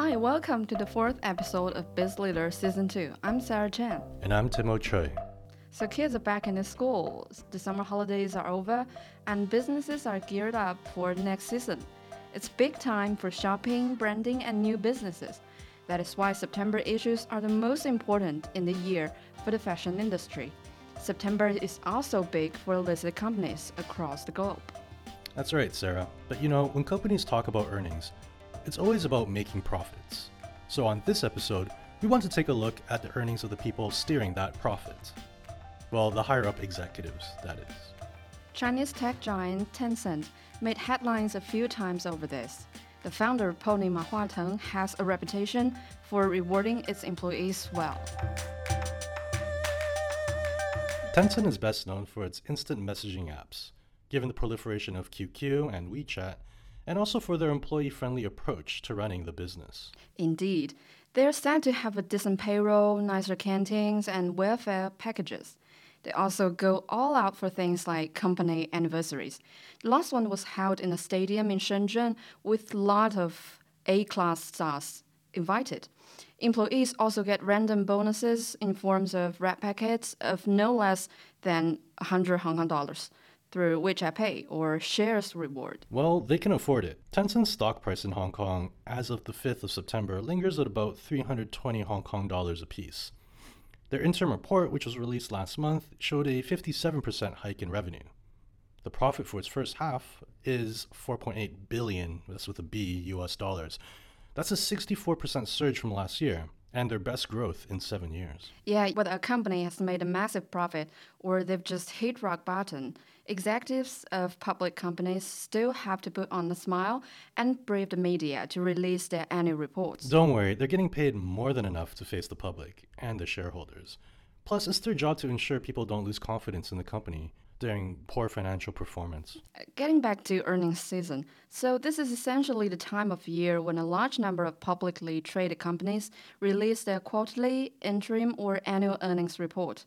Hi, welcome to the fourth episode of Biz Leader Season 2. I'm Sarah Chen. And I'm Timo Choi. So, kids are back in the school, the summer holidays are over, and businesses are geared up for the next season. It's big time for shopping, branding, and new businesses. That is why September issues are the most important in the year for the fashion industry. September is also big for listed companies across the globe. That's right, Sarah. But you know, when companies talk about earnings, it's always about making profits. So on this episode, we want to take a look at the earnings of the people steering that profit. Well, the higher up executives, that is. Chinese tech giant Tencent made headlines a few times over this. The founder, Pony Ma Huateng, has a reputation for rewarding its employees well. Tencent is best known for its instant messaging apps, given the proliferation of QQ and WeChat, and also for their employee friendly approach to running the business. Indeed, they're said to have a decent payroll, nicer canteens, and welfare packages. They also go all out for things like company anniversaries. The last one was held in a stadium in Shenzhen with a lot of A class stars invited. Employees also get random bonuses in forms of red packets of no less than 100 Hong Kong dollars through WeChat Pay or shares reward. Well, they can afford it. Tencent's stock price in Hong Kong as of the 5th of September lingers at about 320 Hong Kong dollars apiece. Their interim report, which was released last month, showed a 57% hike in revenue. The profit for its first half is 4.8 billion, that's with a B, US dollars. That's a 64% surge from last year and their best growth in seven years. Yeah, whether a company has made a massive profit or they've just hit rock bottom, executives of public companies still have to put on a smile and brave the media to release their annual reports. Don't worry, they're getting paid more than enough to face the public and the shareholders. Plus, it's their job to ensure people don't lose confidence in the company during poor financial performance. Getting back to earnings season, so this is essentially the time of year when a large number of publicly traded companies release their quarterly, interim, or annual earnings report.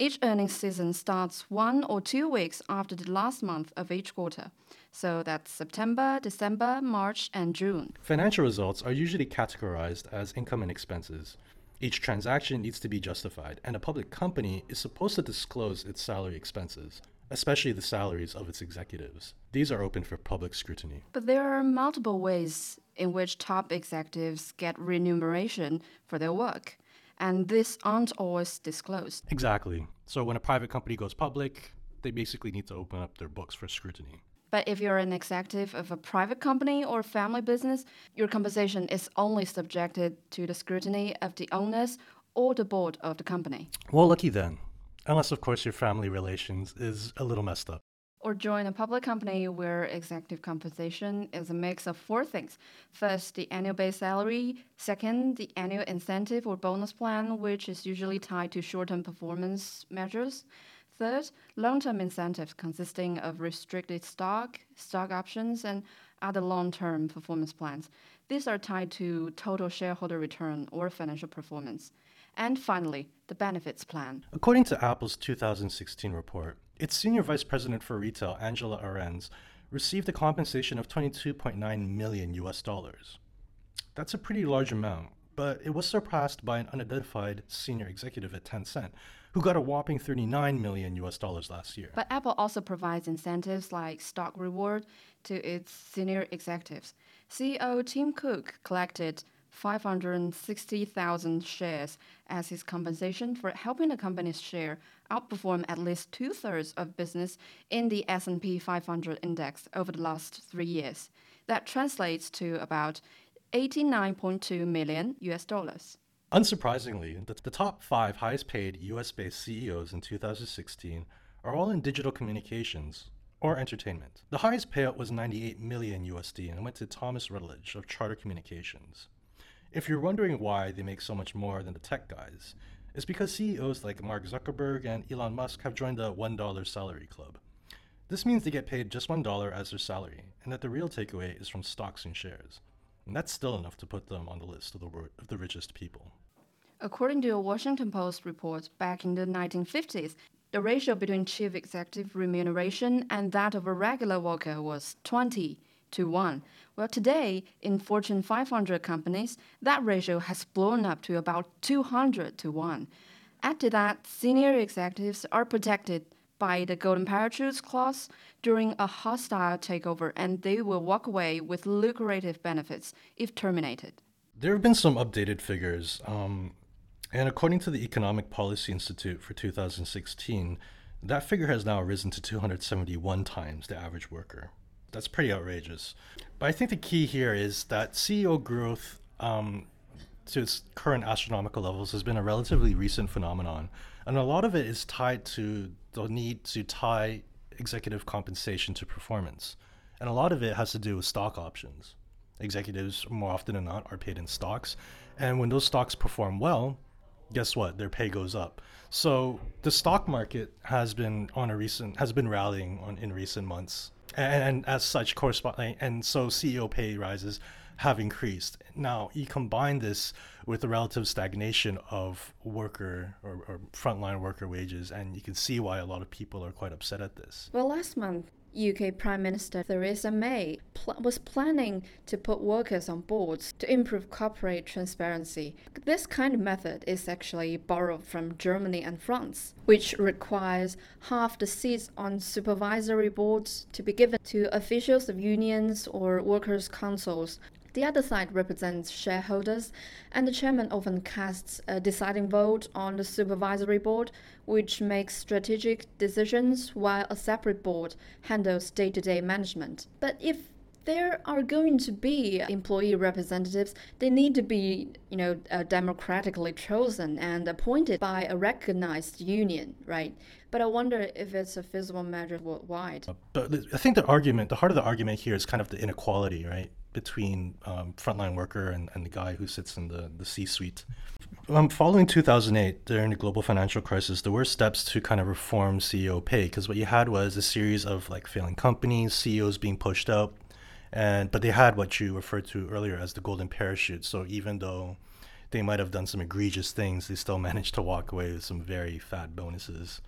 Each earnings season starts one or two weeks after the last month of each quarter. So that's September, December, March, and June. Financial results are usually categorized as income and expenses. Each transaction needs to be justified, and a public company is supposed to disclose its salary expenses, especially the salaries of its executives. These are open for public scrutiny. But there are multiple ways in which top executives get remuneration for their work, and these aren't always disclosed. Exactly. So when a private company goes public, they basically need to open up their books for scrutiny. But if you're an executive of a private company or family business, your compensation is only subjected to the scrutiny of the owners or the board of the company. Well, lucky then. Unless, of course, your family relations is a little messed up. Or join a public company where executive compensation is a mix of four things. First, the annual base salary. Second, the annual incentive or bonus plan, which is usually tied to short term performance measures. Third, long-term incentives consisting of restricted stock, stock options, and other long-term performance plans. These are tied to total shareholder return or financial performance. And finally, the benefits plan. According to Apple's 2016 report, its senior vice president for retail, Angela Ahrendts, received a compensation of 22.9 million US dollars. That's a pretty large amount, but it was surpassed by an unidentified senior executive at Tencent who got a whopping 39 million US dollars last year. But Apple also provides incentives like stock reward to its senior executives. CEO Tim Cook collected 560,000 shares as his compensation for helping the company's share outperform at least two-thirds of business in the S&P 500 index over the last 3 years. That translates to about 89.2 million US dollars. Unsurprisingly, the, the top five highest paid US based CEOs in 2016 are all in digital communications or entertainment. The highest payout was 98 million USD and went to Thomas Rutledge of Charter Communications. If you're wondering why they make so much more than the tech guys, it's because CEOs like Mark Zuckerberg and Elon Musk have joined the $1 salary club. This means they get paid just $1 as their salary, and that the real takeaway is from stocks and shares. And that's still enough to put them on the list of the, of the richest people. According to a Washington Post report back in the 1950s, the ratio between chief executive remuneration and that of a regular worker was 20 to 1. Well, today, in Fortune 500 companies, that ratio has blown up to about 200 to 1. Add to that, senior executives are protected by the Golden Parachutes clause during a hostile takeover, and they will walk away with lucrative benefits if terminated. There have been some updated figures, um, and according to the Economic Policy Institute for 2016, that figure has now risen to 271 times the average worker. That's pretty outrageous. But I think the key here is that CEO growth um, to its current astronomical levels has been a relatively recent phenomenon. And a lot of it is tied to the need to tie executive compensation to performance. And a lot of it has to do with stock options. Executives, more often than not, are paid in stocks. And when those stocks perform well, guess what? Their pay goes up. So the stock market has been on a recent has been rallying on in recent months, and, and as such, corresponding and so CEO pay rises have increased. Now you combine this with the relative stagnation of worker or, or frontline worker wages, and you can see why a lot of people are quite upset at this. Well, last month UK Prime Minister Theresa May pl- was planning to put workers on boards to improve corporate transparency. This kind of method is actually borrowed from Germany and France, which requires half the seats on supervisory boards to be given to officials of unions or workers' councils the other side represents shareholders, and the chairman often casts a deciding vote on the supervisory board, which makes strategic decisions while a separate board handles day to day management. But if there are going to be employee representatives, they need to be, you know, uh, democratically chosen and appointed by a recognized union, right? But I wonder if it's a feasible measure worldwide. But I think the argument, the heart of the argument here is kind of the inequality, right? between um, frontline worker and, and the guy who sits in the, the C-suite. Um, following 2008, during the global financial crisis, there were steps to kind of reform CEO pay because what you had was a series of like failing companies, CEOs being pushed out, and but they had what you referred to earlier as the golden parachute. So even though they might have done some egregious things, they still managed to walk away with some very fat bonuses.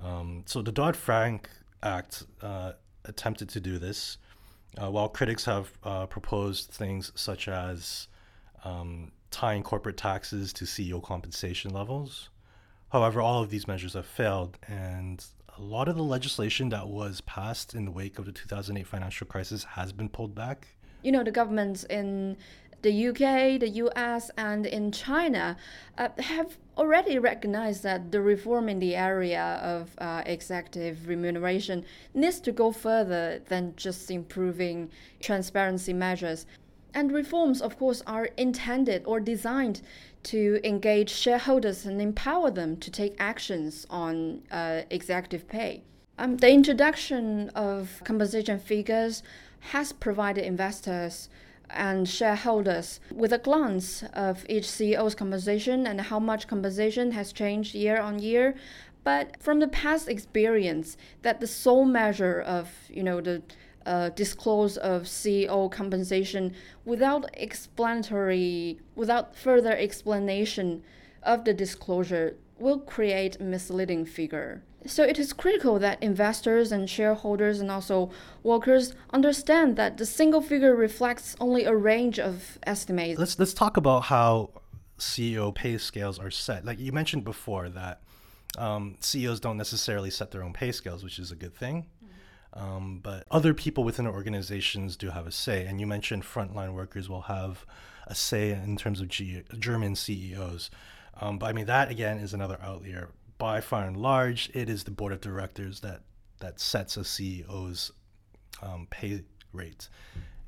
Um, so the Dodd Frank Act uh, attempted to do this. Uh, while critics have uh, proposed things such as um, tying corporate taxes to CEO compensation levels, however, all of these measures have failed, and a lot of the legislation that was passed in the wake of the 2008 financial crisis has been pulled back. You know, the governments in the UK, the US, and in China uh, have already recognized that the reform in the area of uh, executive remuneration needs to go further than just improving transparency measures. And reforms, of course, are intended or designed to engage shareholders and empower them to take actions on uh, executive pay. Um, the introduction of compensation figures has provided investors and shareholders with a glance of each CEO's compensation and how much compensation has changed year on year. But from the past experience, that the sole measure of you know the uh, disclose of CEO compensation without explanatory, without further explanation of the disclosure will create misleading figure. So it is critical that investors and shareholders and also workers understand that the single figure reflects only a range of estimates. Let's let's talk about how CEO pay scales are set. Like you mentioned before that um, CEOs don't necessarily set their own pay scales, which is a good thing. Um, but other people within organizations do have a say. And you mentioned frontline workers will have a say in terms of G- German CEOs. Um, but I mean, that again is another outlier by far and large, it is the board of directors that that sets a CEO's um, pay rate,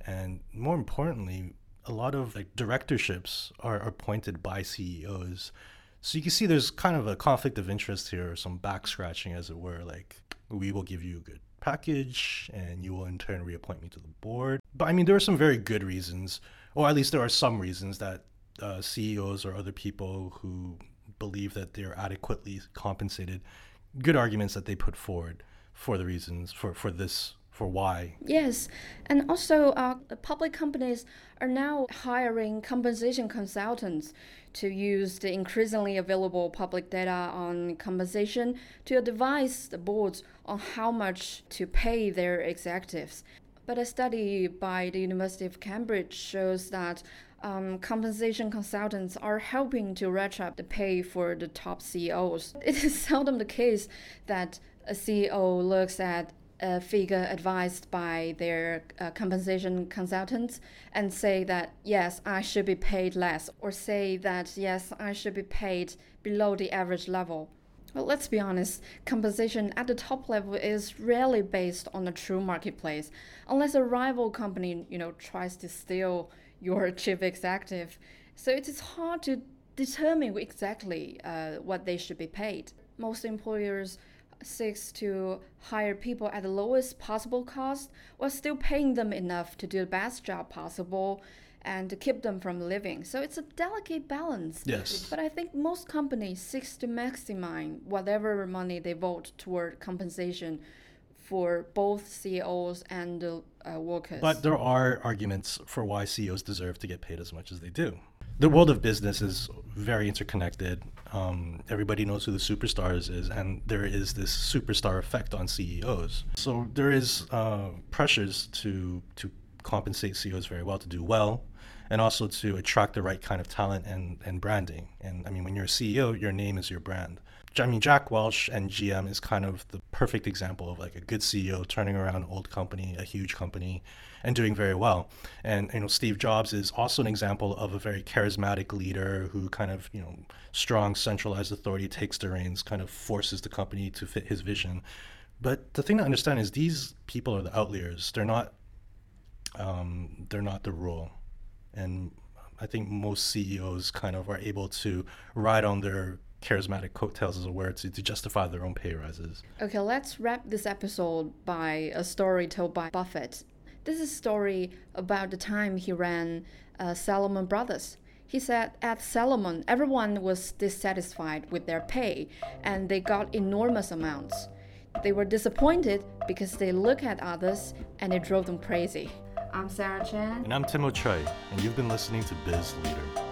and more importantly, a lot of like directorships are appointed by CEOs. So you can see there's kind of a conflict of interest here, or some back scratching, as it were. Like we will give you a good package, and you will in turn reappoint me to the board. But I mean, there are some very good reasons, or at least there are some reasons that uh, CEOs or other people who believe that they're adequately compensated. Good arguments that they put forward for the reasons for, for this for why. Yes, and also uh, public companies are now hiring compensation consultants to use the increasingly available public data on compensation to advise the boards on how much to pay their executives. But a study by the University of Cambridge shows that um, compensation consultants are helping to ratchet up the pay for the top CEOs. It is seldom the case that a CEO looks at a figure advised by their uh, compensation consultants and say that yes, I should be paid less, or say that yes, I should be paid below the average level. Well, let's be honest, compensation at the top level is rarely based on a true marketplace, unless a rival company, you know, tries to steal your chief executive. So it is hard to determine exactly uh, what they should be paid. Most employers seeks to hire people at the lowest possible cost while still paying them enough to do the best job possible and to keep them from leaving. So it's a delicate balance. Yes. But I think most companies seeks to maximize whatever money they vote toward compensation for both CEOs and uh, workers. But there are arguments for why CEOs deserve to get paid as much as they do. The world of business is very interconnected. Um, everybody knows who the superstars is, and there is this superstar effect on CEOs. So there is uh, pressures to to compensate CEOs very well to do well, and also to attract the right kind of talent and, and branding. And I mean, when you're a CEO, your name is your brand. I mean, Jack Welch and GM is kind of the perfect example of like a good CEO turning around an old company, a huge company, and doing very well. And you know, Steve Jobs is also an example of a very charismatic leader who kind of you know, strong centralized authority takes the reins, kind of forces the company to fit his vision. But the thing to understand is these people are the outliers. They're not. Um, they're not the rule and I think most CEOs kind of are able to ride on their charismatic coattails, as a were, to, to justify their own pay rises. Okay, let's wrap this episode by a story told by Buffett. This is a story about the time he ran uh, Salomon Brothers. He said at Salomon, everyone was dissatisfied with their pay and they got enormous amounts. They were disappointed because they look at others and it drove them crazy. I'm Sarah Chen. And I'm Timo Choi, and you've been listening to Biz Leader.